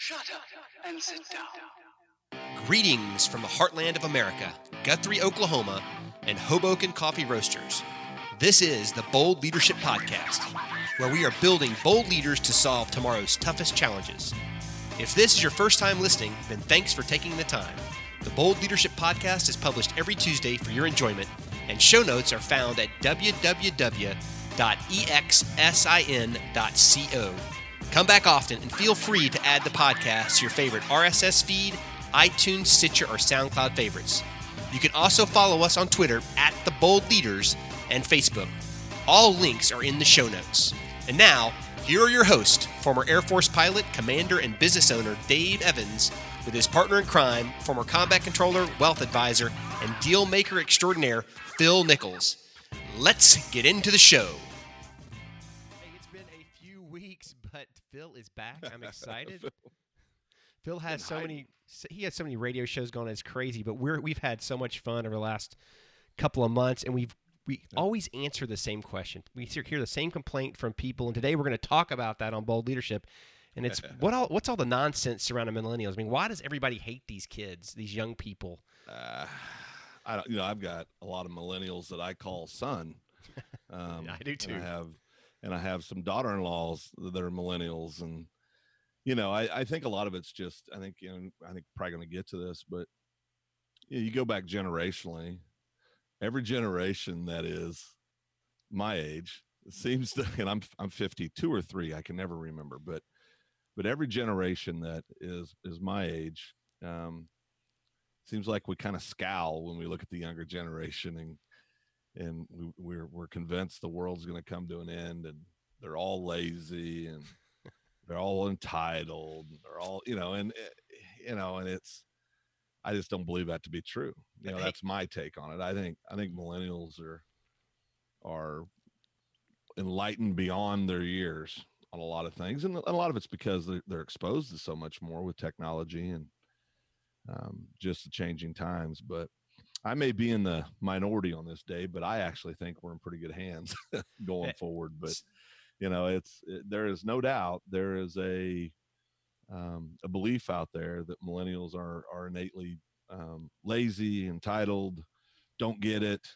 Shut up and sit down. Greetings from the heartland of America, Guthrie, Oklahoma, and Hoboken Coffee Roasters. This is the Bold Leadership Podcast, where we are building bold leaders to solve tomorrow's toughest challenges. If this is your first time listening, then thanks for taking the time. The Bold Leadership Podcast is published every Tuesday for your enjoyment, and show notes are found at www.exsin.co. Come back often and feel free to add the podcast to your favorite RSS feed, iTunes, Stitcher, or SoundCloud favorites. You can also follow us on Twitter at The Bold Leaders and Facebook. All links are in the show notes. And now, here are your hosts, former Air Force pilot, commander, and business owner Dave Evans, with his partner in crime, former combat controller, wealth advisor, and deal maker extraordinaire, Phil Nichols. Let's get into the show. But Phil is back. I'm excited. Phil has so many. He has so many radio shows going. It's crazy, but we're we've had so much fun over the last couple of months, and we've we always answer the same question. We hear the same complaint from people, and today we're going to talk about that on bold leadership. And it's what all what's all the nonsense surrounding millennials? I mean, why does everybody hate these kids, these young people? Uh, I don't, you know, I've got a lot of millennials that I call son. Um, I do too. I have, and I have some daughter-in-laws that are millennials, and you know, I, I think a lot of it's just, I think, you know, I think probably going to get to this, but you, know, you go back generationally, every generation that is my age seems to, and I'm I'm 52 or three, I can never remember, but but every generation that is is my age um, seems like we kind of scowl when we look at the younger generation and and we, we're we're convinced the world's going to come to an end and they're all lazy and they're all entitled they're all you know and you know and it's i just don't believe that to be true you know that's my take on it i think i think millennials are are enlightened beyond their years on a lot of things, and a lot of it's because they're, they're exposed to so much more with technology and um, just the changing times. But I may be in the minority on this day, but I actually think we're in pretty good hands going forward. But you know, it's it, there is no doubt there is a um, a belief out there that millennials are are innately um, lazy, entitled, don't get it.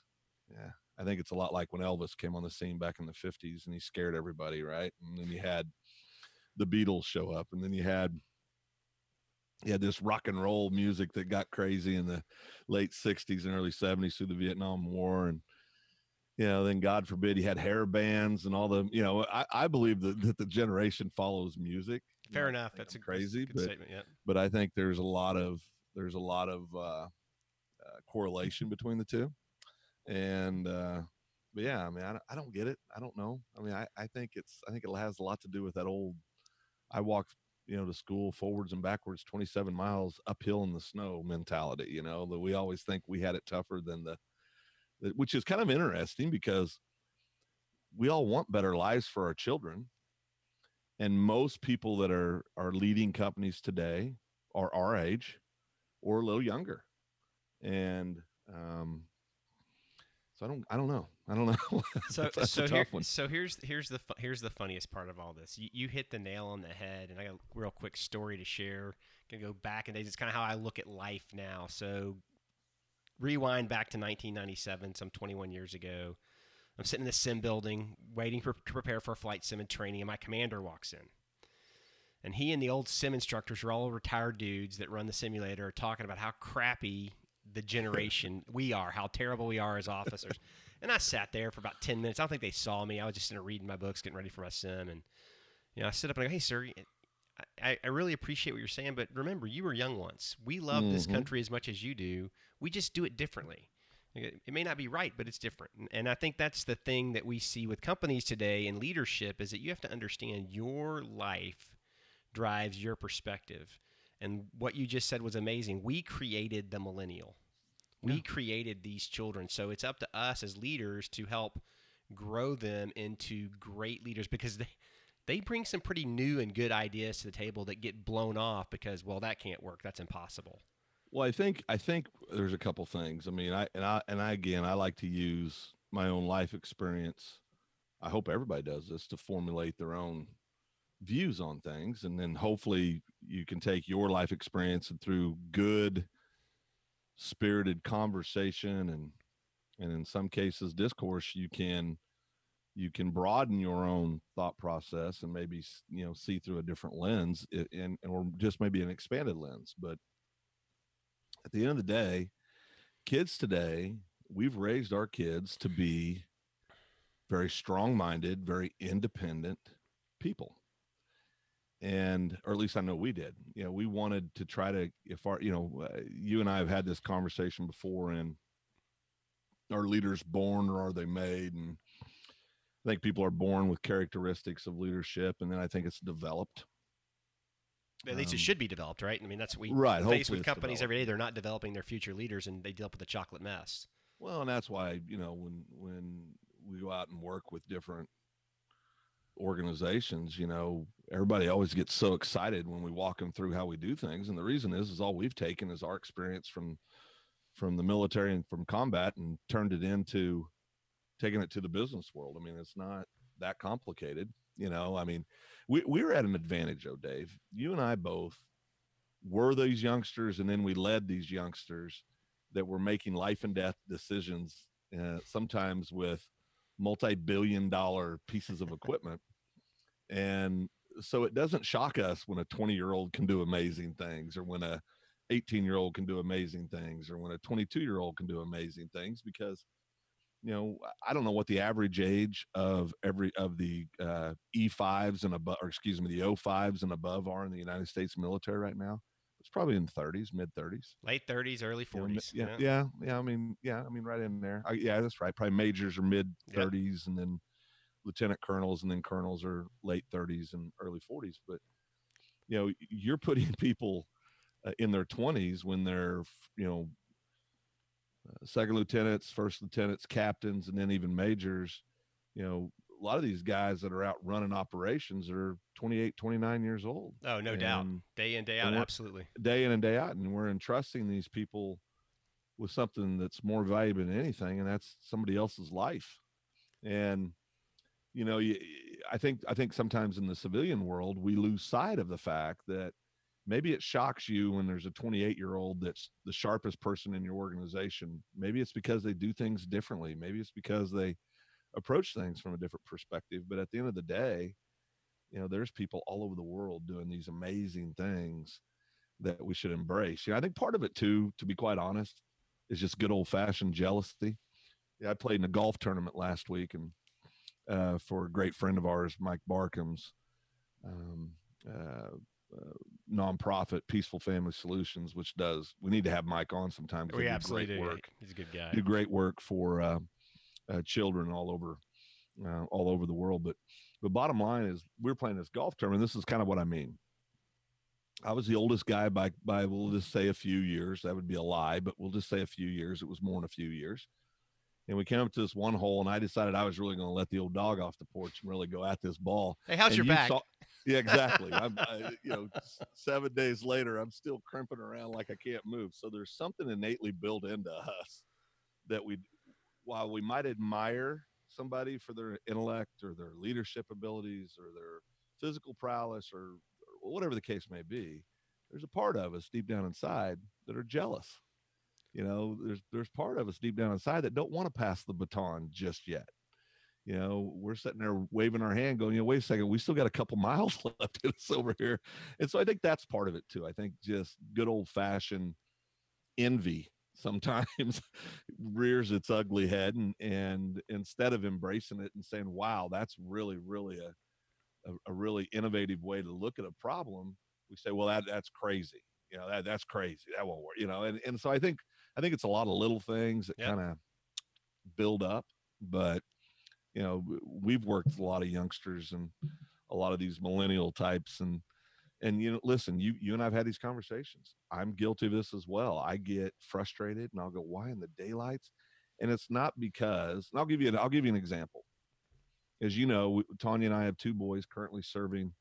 Yeah, I think it's a lot like when Elvis came on the scene back in the 50s and he scared everybody, right? And then you had the Beatles show up, and then you had had this rock and roll music that got crazy in the late 60s and early 70s through the Vietnam War. And, you know, then God forbid he had hair bands and all the, you know, I, I believe that, that the generation follows music. Fair You know, enough. That's I'm a crazy, good but, statement. Yeah. but I think there's a lot of, there's a lot of, uh, uh, correlation between the two and uh but yeah i mean I, don't- I don't get it i don't know i mean I, I think it's i think it has a lot to do with that old i walked you know to school forwards and backwards 27 miles uphill in the snow mentality you know that we always think we had it tougher than the which is kind of interesting because we all want better lives for our children. And most people that are are leading companies today are our age or a little younger. And um so I don't, I don't know. I don't know. So, That's- that's so a here, tough one. so here's here's the here's the funniest part of all this. You, you hit the nail on the head, and I got a real quick story to share. Gonna go back in days. It's kind of how I look at life now. So, rewind back to 1997, some 21 years ago. I'm sitting in the sim building, waiting for, to prepare for a flight sim and training, and my commander walks in. And he and the old sim instructors are all retired dudes that run the simulator, are talking about how crappy the generation we are, how terrible we are as officers. And I sat there for about 10 minutes. I don't think they saw me. I was just in there reading my books, getting ready for my sim. And, you know, I sit up and I go, hey, sir, I, I really appreciate what you're saying, but remember, you were young once. We love this Mhm. country as much as you do. We just do it differently. It it may not be right, but it's different. And- And I think that's the thing that we see with companies today and leadership is that you have to understand your life drives your perspective. And what you just said was amazing. We created the millennial. We created these children. So it's up to us as leaders to help grow them into great leaders because they they bring some pretty new and good ideas to the table that get blown off because well that can't work. That's impossible. Well, I think I think there's a couple things. I mean, I and I and I again, I like to use my own life experience. I hope everybody does this to formulate their own views on things, and then hopefully you can take your life experience and through good spirited conversation and and in some cases discourse you can you can broaden your own thought process and maybe you know see through a different lens and, or just maybe an expanded lens. But at the end of the day kids today we've raised our kids to be very strong-minded very independent people and or at least i know we did you know we wanted to try to if our you know uh, you and i have had this conversation before and are leaders born or are they made and i think people are born with characteristics of leadership and then i think it's developed at least um, it should be developed, right? I mean, that's we right, face with companies every day. They're not developing their future leaders, and they deal with a chocolate mess. Well, and that's why you know when when we go out and work with different organizations, you know, everybody always gets so excited when we walk them through how we do things, and the reason is is all we've taken is our experience from from the military and from combat and turned it into taking it to the business world. I mean, it's not that complicated, you know. I mean, we we were at an advantage, though, Dave. You and I both were these youngsters, and then we led these youngsters that were making life and death decisions, uh, sometimes with multi-billion dollar pieces of equipment. And so it doesn't shock us when a 20 year old can do amazing things or when a 18 year old can do amazing things or when a 22 year old can do amazing things because you know i don't know what the average age of every of the uh, e5s and above or excuse me the o5s and above are in the united states military right now it's probably in the 30s mid 30s late 30s early 40s yeah, yeah. yeah yeah i mean yeah i mean right in there. I, yeah that's right probably majors are mid 30s yep. and then lieutenant colonels and then colonels are late 30s and early 40s but you know you're putting people uh, in their 20s when they're you know uh, second lieutenants first lieutenants captains and then even majors you know a lot of these guys that are out running operations are 28 29 years old. Oh no and, doubt day in day out absolutely. Day in and day out and we're entrusting these people with something that's more valuable than anything and that's somebody else's life. And you know i think i think sometimes in the civilian world we lose sight of the fact that maybe it shocks you when there's a 28 year old that's the sharpest person in your organization. Maybe it's because they do things differently. Maybe it's because they approach things from a different perspective. But at the end of the day, you know, there's people all over the world doing these amazing things that we should embrace. You know, I think part of it too, to be quite honest, is just good old fashioned jealousy. Yeah, I played in a golf tournament last week and uh, for a great friend of ours, Mike Barkham's um, uh, uh, nonprofit Peaceful Family Solutions, which does. We need to have Mike on sometime. We absolutely do. Work. He's a good guy. Do great work for uh, children all over uh, all over the world. But the bottom line is, we're playing this golf tournament. This is kind of what I mean. I was the oldest guy by by we'll just say a few years. That would be a lie, but we'll just say a few years. It was more than a few years. And we came up to this one hole, and I decided I was really going to let the old dog off the porch and really go at this ball. Hey, how's and your you back? Saw, yeah, exactly. I'm, I, you know, seven days later, I'm still crimping around like I can't move. So there's something innately built into us that we while we might admire somebody for their intellect or their leadership abilities or their physical prowess or, or whatever the case may be, there's a part of us deep down inside that are jealous. You know, there's there's part of us deep down inside that don't want to pass the baton just yet. You know, we're sitting there waving our hand, going, you know, wait a second, we still got a couple miles left in us over here. And so I think that's part of it too. I think just good old fashioned envy sometimes rears its ugly head and and instead of embracing it and saying wow that's really really a, a, a really innovative way to look at a problem we say well that that's crazy you know that that's crazy that won't work you know and, and so i think i think it's a lot of little things that yep. kind of build up but you know we've worked with a lot of youngsters and a lot of these millennial types and and you know listen you you and i've had these conversations. I'm guilty of this as well. I get frustrated and i'll go why in the daylights? And it's not because and i'll give you an i'll give you an example. As you know tanya and i have two boys currently serving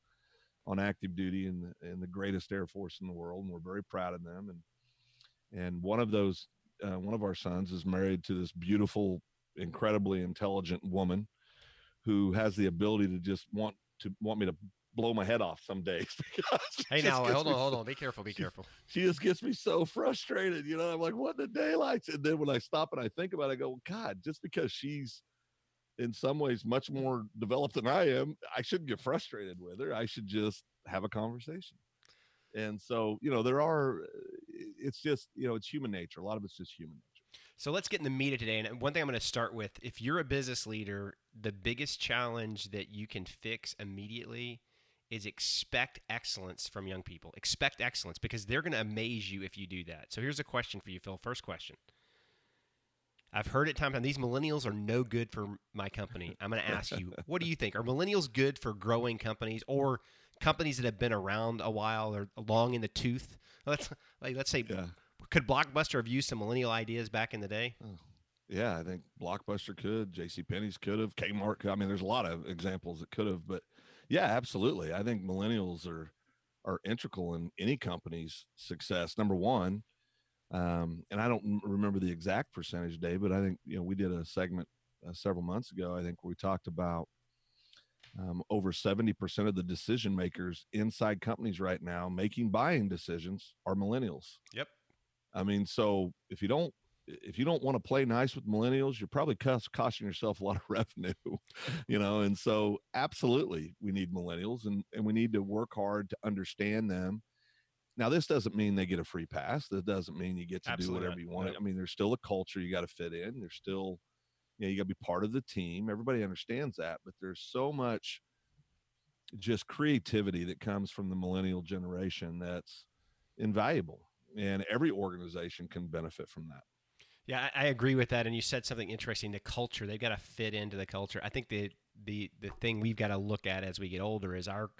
on active duty in the, in the greatest air force in the world and we're very proud of them and and one of those uh, one of our sons is married to this beautiful incredibly intelligent woman who has the ability to just want to want me to blow my head off some days. Hey, now hold on, hold on. Be careful. Be careful. she just gets me so frustrated. You know, I'm like, what the daylights? And then when I stop and I think about it, I go, God, just because she's in some ways much more developed than I am, I shouldn't get frustrated with her. I should just have a conversation. And so, you know, there are, uh, it's just, you know, it's human nature. A lot of it's just human nature. So let's get in the meat of today. And one thing I'm going to start with if you're a business leader, the biggest challenge that you can fix immediately is expect excellence from young people. Expect excellence because they're going to amaze you if you do that. So here's a question for you, Phil. First question. I've heard it time and time. These millennials are no good for my company. I'm going to ask you, what do you think? Are millennials good for growing companies or companies that have been around a while or long in the tooth? Let's like let's say, Yeah. could Blockbuster have used some millennial ideas back in the day? Oh, yeah, I think Blockbuster could, J.C. Penney's could have, Kmart. Could, I mean, there's a lot of examples that could have, but yeah, absolutely. I think millennials are are integral in any company's success. Number one, um, and I don't remember the exact percentage, Dave, but I think you know we did a segment uh, several months ago. I think we talked about um, over seventy percent of the decision makers inside companies right now making buying decisions are millennials. Yep. I mean, so if you don't if you don't want to play nice with millennials, you're probably cost, costing yourself a lot of revenue, you know. And so, absolutely, we need millennials, and and we need to work hard to understand them. Now, this doesn't mean they get a free pass. That doesn't mean you get to Absolutely do whatever you want. I mean, there's still a culture you got to fit in. There's still, you know, you got to be part of the team. Everybody understands that, but there's so much just creativity that comes from the millennial generation that's invaluable and every organization can benefit from that Yeah, I, I agree with that. And you said something interesting. The culture they've got to fit into the culture. I think the the the thing we've got to look at as we get older is our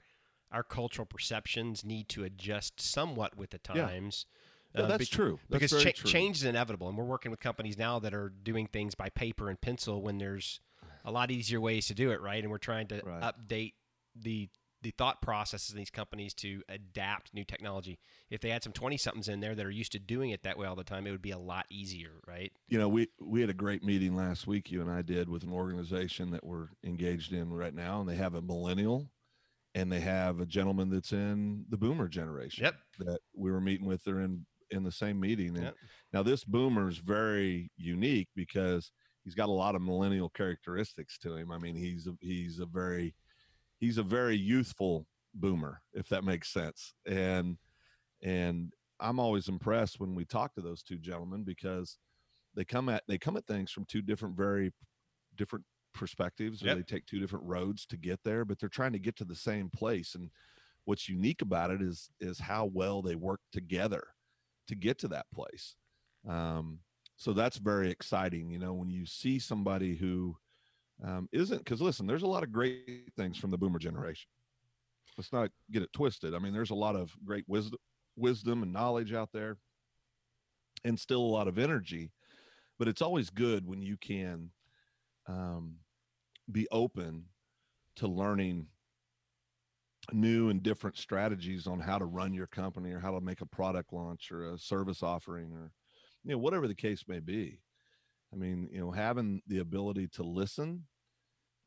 our cultural perceptions need to adjust somewhat with the times. Yeah, uh, that's bec- true That's because cha- true. change is inevitable, and we're working with companies now that are doing things by paper and pencil when there's a lot easier ways to do it, right? And we're trying to Right. update the the thought processes in these companies to adapt new technology. If they had some twenty somethings in there that are used to doing it that way all the time, it would be a lot easier, right? you know we we had a great meeting last week you and i did with an organization that we're engaged in right now and they have a millennial and they have a gentleman that's in the boomer generation Yep. that we were meeting with they're in in the same meeting and Yep. now this boomer is very unique because he's got a lot of millennial characteristics to him i mean he's a, he's a very he's a very youthful boomer if that makes sense. And and i'm always impressed when we talk to those two gentlemen because they come at they come at things from two different very different perspectives or Yep. they take two different roads to get there but they're trying to get to the same place. And what's unique about it is is how well they work together to get to that place. Um, so that's very exciting you know when you see somebody who um, isn't because listen there's a lot of great things from the boomer generation. Let's not get it twisted. I mean there's a lot of great wisdom wisdom and knowledge out there and still a lot of energy but it's always good when you can um, be open to learning new and different strategies on how to run your company or how to make a product launch or a service offering or you know whatever the case may be. I mean you know having the ability to listen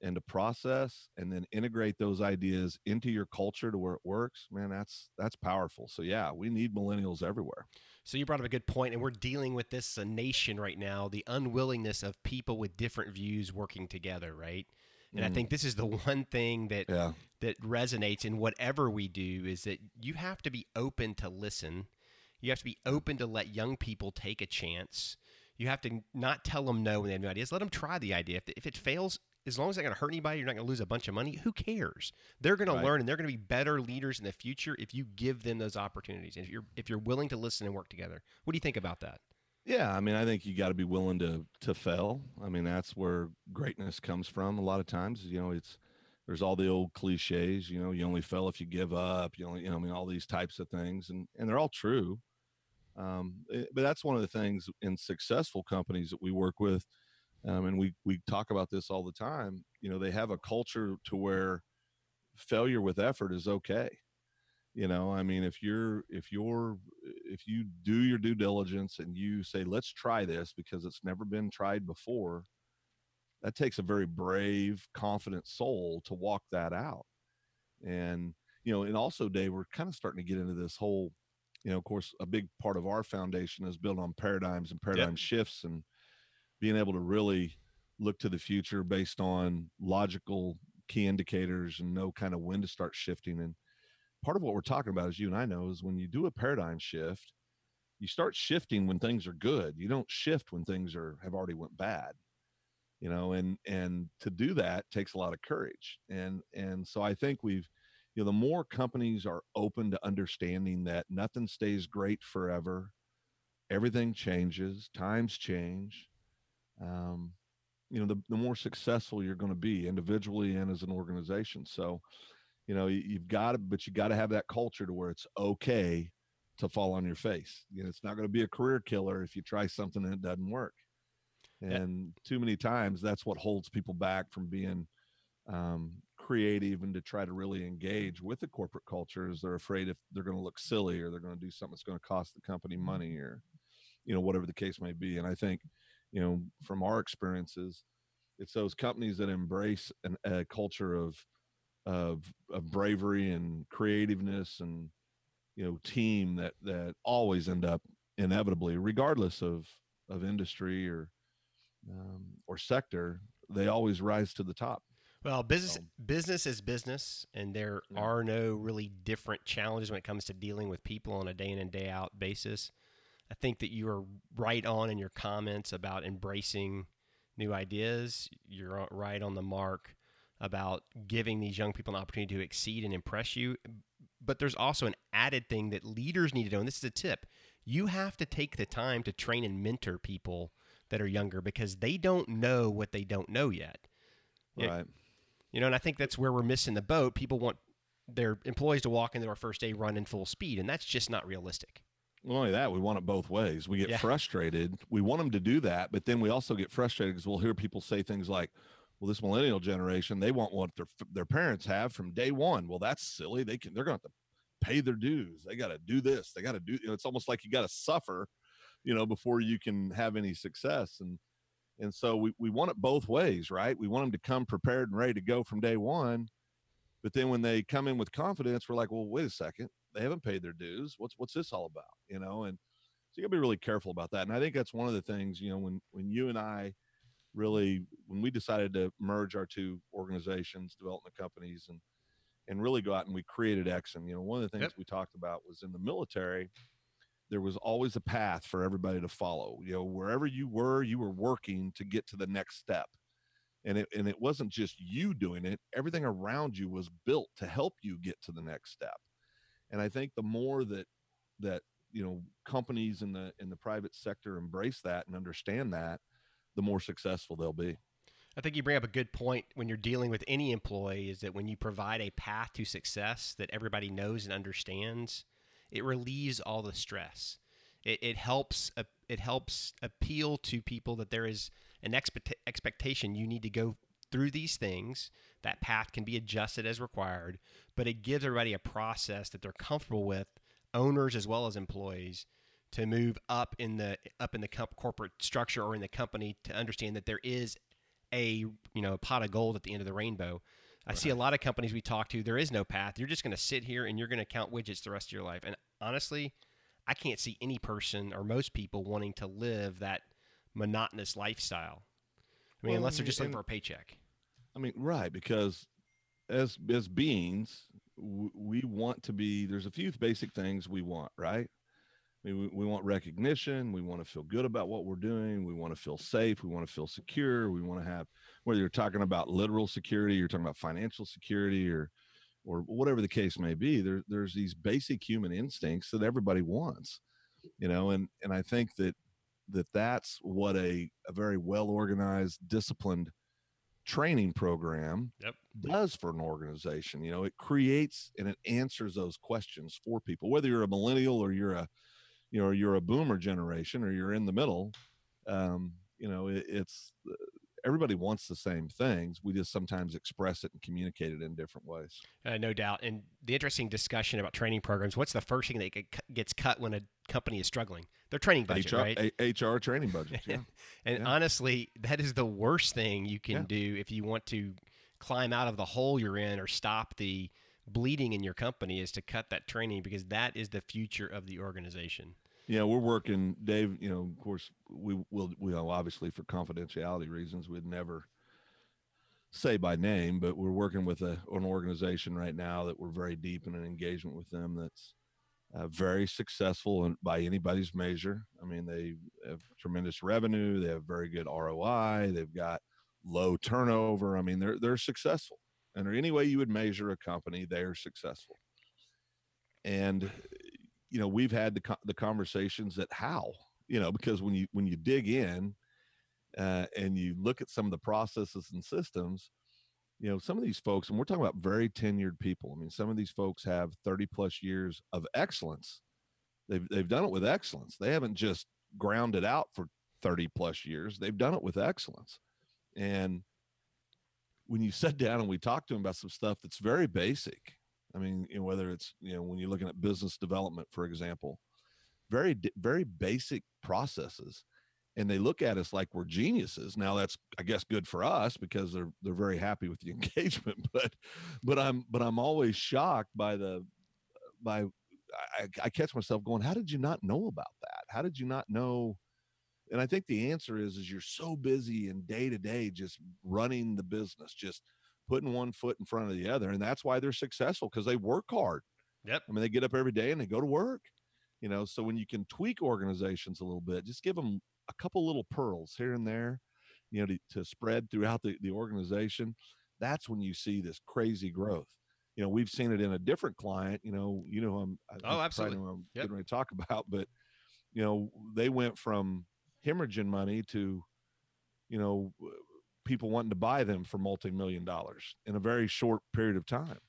and to process and then integrate those ideas into your culture to where it works man that's that's powerful so yeah we need millennials everywhere So you brought up a good point, and we're dealing with this a nation right now, the unwillingness of people with different views working together, right? And I Mm. think this is the one thing that yeah that resonates in whatever we do is that you have to be open to listen. You have to be open to let young people take a chance. You have to not tell them no when they have no ideas. Let them try the idea. If, if it fails, as long as it's not going to hurt anybody, you're not going to lose a bunch of money. Who cares? They're going Right. to learn, and they're going to be better leaders in the future if you give them those opportunities. And if you're if you're willing to listen and work together, what do you think about that? Yeah, I mean, I think you got to be willing to to fail. I mean, that's where greatness comes from. A lot of times, you know, it's there's all the old cliches. You know, you only fail if you give up. You only, you know, I mean, all these types of things, and and they're all true. Um, eh, but that's one of the things in successful companies that we work with, um, and we we talk about this all the time. You know, they have a culture to where failure with effort is okay you know i mean if you're if you're if you do your due diligence and you say let's try this because it's never been tried before that takes a very brave confident soul to walk that out and you know and also dave we're kind of starting to get into this whole you know of course a big part of our foundation is built on paradigms and paradigm shifts and being able to really look to the future based on logical key indicators and know kind of when to start shifting. And part of what we're talking about as you and i know is when you do a paradigm shift you start shifting when things are good. You don't shift when things are have already went bad you know and and to do that takes a lot of courage. And and so i think we've you know the more companies are open to understanding that nothing stays great forever everything changes times change um, you know the, the more successful you're going to be individually and as an organization so you know you, you've got to but you got to have that culture to where it's okay to fall on your face you know it's not going to be a career killer if you try something and it doesn't work and yeah. too many times that's what holds people back from being um, creative and to try to really engage with the corporate culture is they're afraid if they're going to look silly or they're going to do something that's going to cost the company mm-hmm. money or you know whatever the case may be and i think you know from our experiences it's those companies that embrace an, a culture of of of bravery and creativeness and you know team that that always end up inevitably regardless of of industry or um, or sector they always rise to the top well, business business is business, and there yeah. are no really different challenges when it comes to dealing with people on a day in and day out basis. I think that you are right on in your comments about embracing new ideas. You're right on the mark about giving these young people an opportunity to exceed and impress you. But there's also an added thing that leaders need to know, and this is a tip. You have to take the time to train and mentor people that are younger because they don't know what they don't know yet. Right. You know, and I think that's where we're missing the boat. People want their employees to walk into our first day running full speed, and that's just not realistic. Not only that, we want it both ways. We get yeah. frustrated. We want them to do that, but then we also get frustrated because we'll hear people say things like, "Well, this millennial generation, they want what their their parents have from day one." Well, that's silly. They can they're going to to pay their dues. They got to do this. They got to do. You know, it's almost like you got to suffer, you know, before you can have any success. And and so we, we want it both ways, right? We want them to come prepared and ready to go from day one. But then when they come in with confidence, we're like, well, wait a second, they haven't paid their dues. What's what's this all about? You know, and so you gotta be really careful about that. And I think that's one of the things, you know, when when you and I really when we decided to merge our two organizations, development companies, and and really go out and we created Exsin. You know, one of the things yep. we talked about was in the military, there was always a path for everybody to follow. You know, wherever you were, you were working to get to the next step. And it and it wasn't just you doing it, everything around you was built to help you get to the next step. And I think the more that that you know companies in the in the private sector embrace that and understand that, the more successful they'll be. I think you bring up a good point when you're dealing with any employee is that when you provide a path to success that everybody knows and understands, it relieves all the stress. It, it helps it helps appeal to people that there is an expect- expectation you need to go through these things. That path can be adjusted as required, but it gives everybody a process that they're comfortable with, owners as well as employees, to move up in the up in the corporate structure or in the company to understand that there is a you know a pot of gold at the end of the rainbow I right. see a lot of companies we talk to, there is no path. You're just going to sit here and you're going to count widgets the rest of your life. And honestly, I can't see any person or most people wanting to live that monotonous lifestyle. I mean, well, unless they're just looking for a paycheck. I mean, right? Because as as beings, we want to be. There's a few basic things we want, right? I mean, we, we want recognition. We want to feel good about what we're doing. We want to feel safe. We want to feel secure. We want to have whether you're talking about literal security, you're talking about financial security, or or whatever the case may be. There, there's these basic human instincts that everybody wants, you know, and and I think that that that's what a, a very well organized, disciplined training program yep. does for an organization. You know, it creates and it answers those questions for people, whether you're a millennial or you're a, you know, you're a boomer generation or you're in the middle. Um, you know, it, it's everybody wants the same things. We just sometimes express it and communicate it in different ways. Uh, no doubt. And the interesting discussion about training programs. What's the first thing that gets cut when a company is struggling? Their training budget, HR, right? A- HR training budget. Yeah. and yeah. honestly, that is the worst thing you can yeah. do if you want to climb out of the hole you're in or stop the bleeding in your company is to cut that training because that is the future of the organization. Yeah, we're working, Dave. You know, of course, we will. We know, obviously for confidentiality reasons, we'd never say by name, but we're working with a, an organization right now that we're very deep in an engagement with them. That's uh, very successful and by anybody's measure. I mean, they have tremendous revenue. They have very good ROI. They've got low turnover. I mean, they're they're successful. And any way you would measure a company, they are successful. And you know, we've had the the conversations that how you know because when you when you dig in uh, and you look at some of the processes and systems, you know, some of these folks, and we're talking about very tenured people. I mean, some of these folks have 30 plus years of excellence. They've they've done it with excellence. They haven't just ground it out for 30 plus years. They've done it with excellence. And when you sit down and we talk to them about some stuff that's very basic, I mean, you know, whether it's you know when you're looking at business development, for example, very very basic processes, and they look at us like we're geniuses. Now that's I guess good for us because they're they're very happy with the engagement, but but I'm but I'm always shocked by the by I, I catch myself going, how did you not know about that? How did you not know? And I think the answer is is you're so busy and day to day just running the business, just putting one foot in front of the other, and that's why they're successful because they work hard. Yep. I mean, they get up every day and they go to work. You know, so when you can tweak organizations a little bit, just give them a couple little pearls here and there, you know, to, to spread throughout the, the organization. That's when you see this crazy growth. You know, we've seen it in a different client. You know, you know, I'm oh, absolutely. I'm yep. getting ready to talk about, but you know, they went from hemorrhaging money to, you know, people wanting to buy them for multi-million dollars in a very short period of time.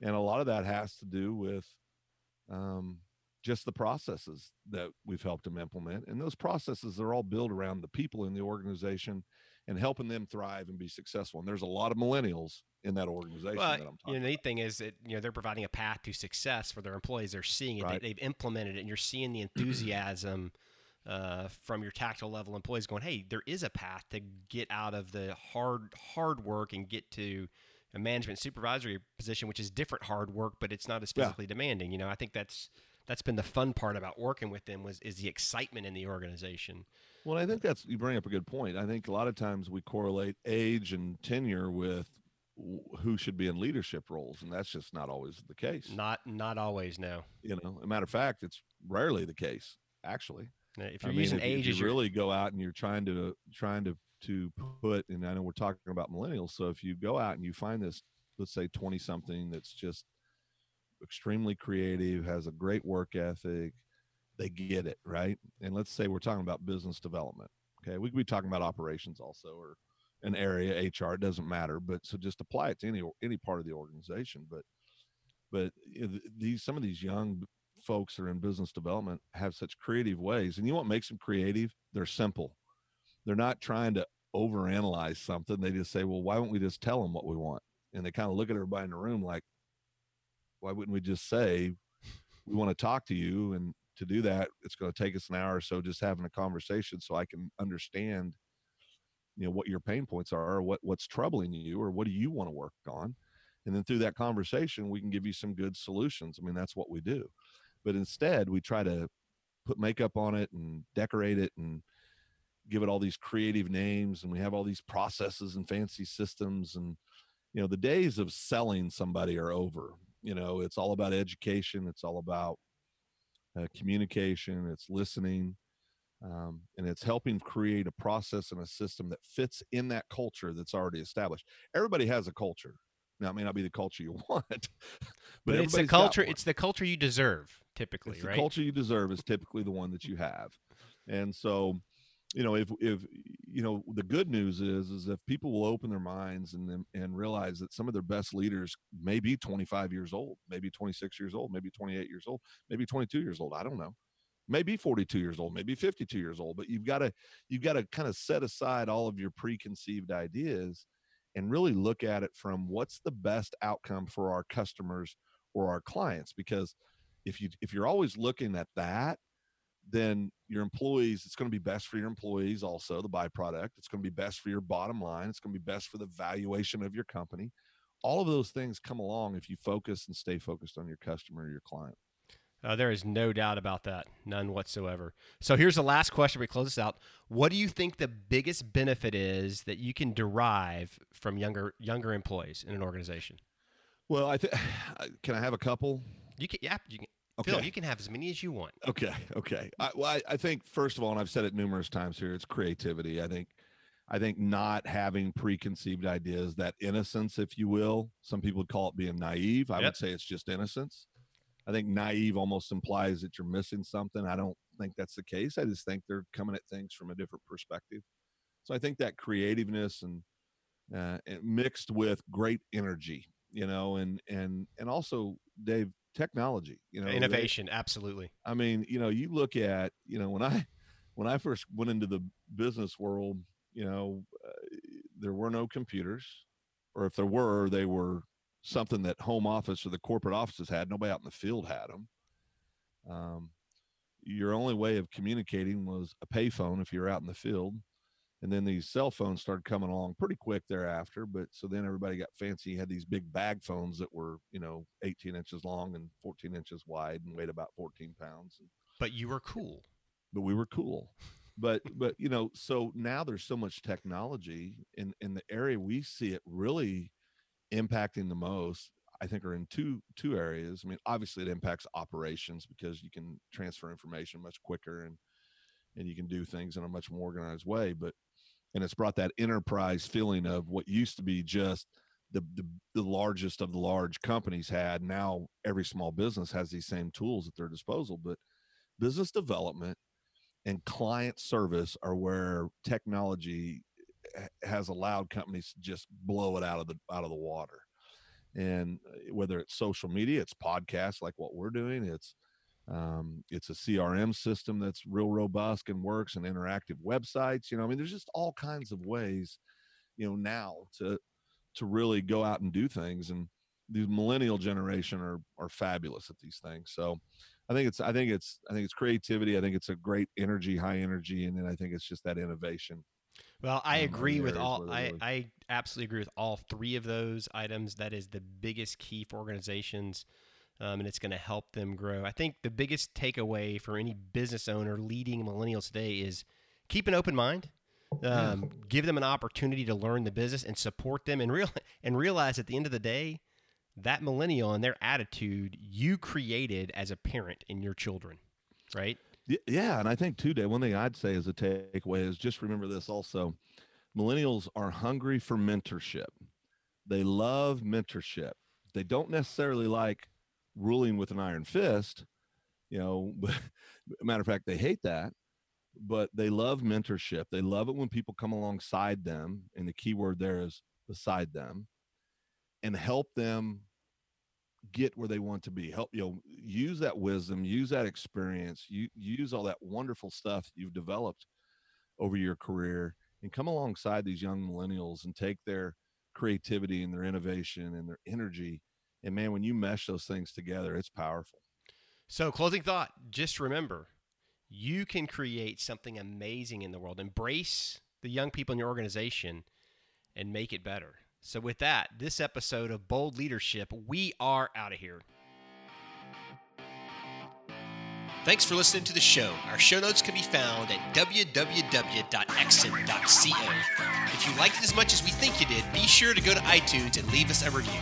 And a lot of that has to do with um, just the processes that we've helped them implement. And those processes are all built around the people in the organization and helping them thrive and be successful. And there's a lot of millennials in that organization well, that I'm you know, the neat thing is that you know they're providing a path to success for their employees. They're seeing it. Right. they, have implemented it and you're seeing the enthusiasm uh, from your tactical level employees going, hey, there is a path to get out of the hard hard work and get to a management supervisory position, which is different hard work, but it's not as physically yeah. demanding. You know, I think that's that's been the fun part about working with them was is the excitement in the organization. Well, I think that's you bring up a good point. I think a lot of times we correlate age and tenure with who should be in leadership roles, and that's just not always the case. Not not always, no. You know, a matter of fact, it's rarely the case, actually. If you're I mean, using if, age, if you really go out and you're trying to trying to to put, and I know we're talking about millennials, so if you go out and you find this, let's say twenty something that's just extremely creative, has a great work ethic, they get it right. And let's say we're talking about business development. Okay, we could be talking about operations also, or an area HR. It doesn't matter, but so just apply it to any any part of the organization. But but these some of these young folks that are in business development have such creative ways. And you know what makes them creative? They're simple. They're not trying to overanalyze something. They just say, well, why don't we just tell them what we want? And they kind of look at everybody in the room like, why wouldn't we just say, we want to talk to you? And to do that, it's going to take us an hour or so just having a conversation so I can understand, you know, what your pain points are or what, what's troubling you or what do you want to work on? And then through that conversation, we can give you some good solutions. I mean, that's what we do but instead we try to put makeup on it and decorate it and give it all these creative names and we have all these processes and fancy systems and you know the days of selling somebody are over. You know it's all about education it's all about uh, communication it's listening um, and it's helping create a process and a system that fits in that culture that's already established. Everybody has a culture. Now it may not be the culture you want but, but it's the culture it's the culture you deserve typically, it's right? The culture you deserve is typically the one that you have. And so, you know, if if you know, the good news is is if people will open their minds and and realize that some of their best leaders may be 25 years old, maybe 26 years old, maybe 28 years old, maybe 22 years old, I don't know. Maybe 42 years old, maybe 52 years old, but you've got to you've got to kind of set aside all of your preconceived ideas and really look at it from what's the best outcome for our customers or our clients because if you if you're always looking at that then your employees it's going to be best for your employees also the byproduct it's going to be best for your bottom line it's going to be best for the valuation of your company all of those things come along if you focus and stay focused on your customer or your client. Uh, there is no doubt about that, none whatsoever. So here's the last question. We close this out. What do you think the biggest benefit is that you can derive from younger younger employees in an organization? Well, I think can I have a couple? You can, yeah, you can. Okay. Phil, you can have as many as you want. Okay, okay. I, well, I, I think first of all, and I've said it numerous times here, it's creativity. I think, I think not having preconceived ideas, that innocence, if you will. Some people would call it being naive. I Yep. would say it's just innocence. I think naive almost implies that you're missing something. I don't think that's the case. I just think they're coming at things from a different perspective. So I think that creativeness and, uh, and mixed with great energy, you know, and and and also Dave technology, you know, they- Innovation, absolutely. I mean, you know, you look at, you know, when I when I first went into the business world, you know, uh, there were no computers, or if there were, they were something that home office or the corporate offices had. Nobody out in the field had them. Um, your only way of communicating was a payphone if you're out in the field. And then these cell phones started coming along pretty quick thereafter. But so then everybody got fancy. You had these big bag phones that were, you know, 18 inches long and 14 inches wide and weighed about 14 pounds. But you were cool. but we were cool. But but you know, so now there's so much technology in in the area we see it really impacting the most. I think are in two two areas. I mean, obviously it impacts operations because you can transfer information much quicker and and you can do things in a much more organized way. But and it's brought that enterprise feeling of what used to be just the, the the largest of the large companies had. Now every small business has these same tools at their disposal. But business development and client service are where technology has allowed companies to just blow it out of the out of the water and uh, whether it's social media it's podcasts like what we're doing it's um, it's a crm system that's real robust and works and interactive websites you know i mean there's just all kinds of ways you know now to to really go out and do things and the millennial generation are are fabulous at these things so I think it's I think it's I think it's creativity. I think it's a great energy, high energy, and then I think it's just that innovation. Well, I agree with all. I, really- I absolutely agree with all three of those items. That is the biggest key for organizations, um, and it's going to help them grow. I think the biggest takeaway for any business owner leading millennials today is keep an open mind. Um, Give them an opportunity to learn the business and support them, and real and realize at the end of the day, that millennial and their attitude you created as a parent in your children, right? Yeah, and I think too, Dave. One thing I'd say as a takeaway is just remember this also: millennials are hungry for mentorship. They love mentorship. They don't necessarily like ruling with an iron fist. You know, matter of fact, they hate that. But they love mentorship. They love it when people come alongside them, and the key word there is beside them, and help them get where they want to be help you know use that wisdom use that experience you use all that wonderful stuff you've developed over your career and come alongside these young millennials and take their creativity and their innovation and their energy and man when you mesh those things together it's powerful So, closing thought just remember you can create something amazing in the world. Embrace the young people in your organization and make it better. So, with that, this episode of Bold Leadership, we are out of here. Thanks for listening to the show. Our show notes can be found at www.exsin.co. If you liked it as much as we think you did, be sure to go to iTunes and leave us a review.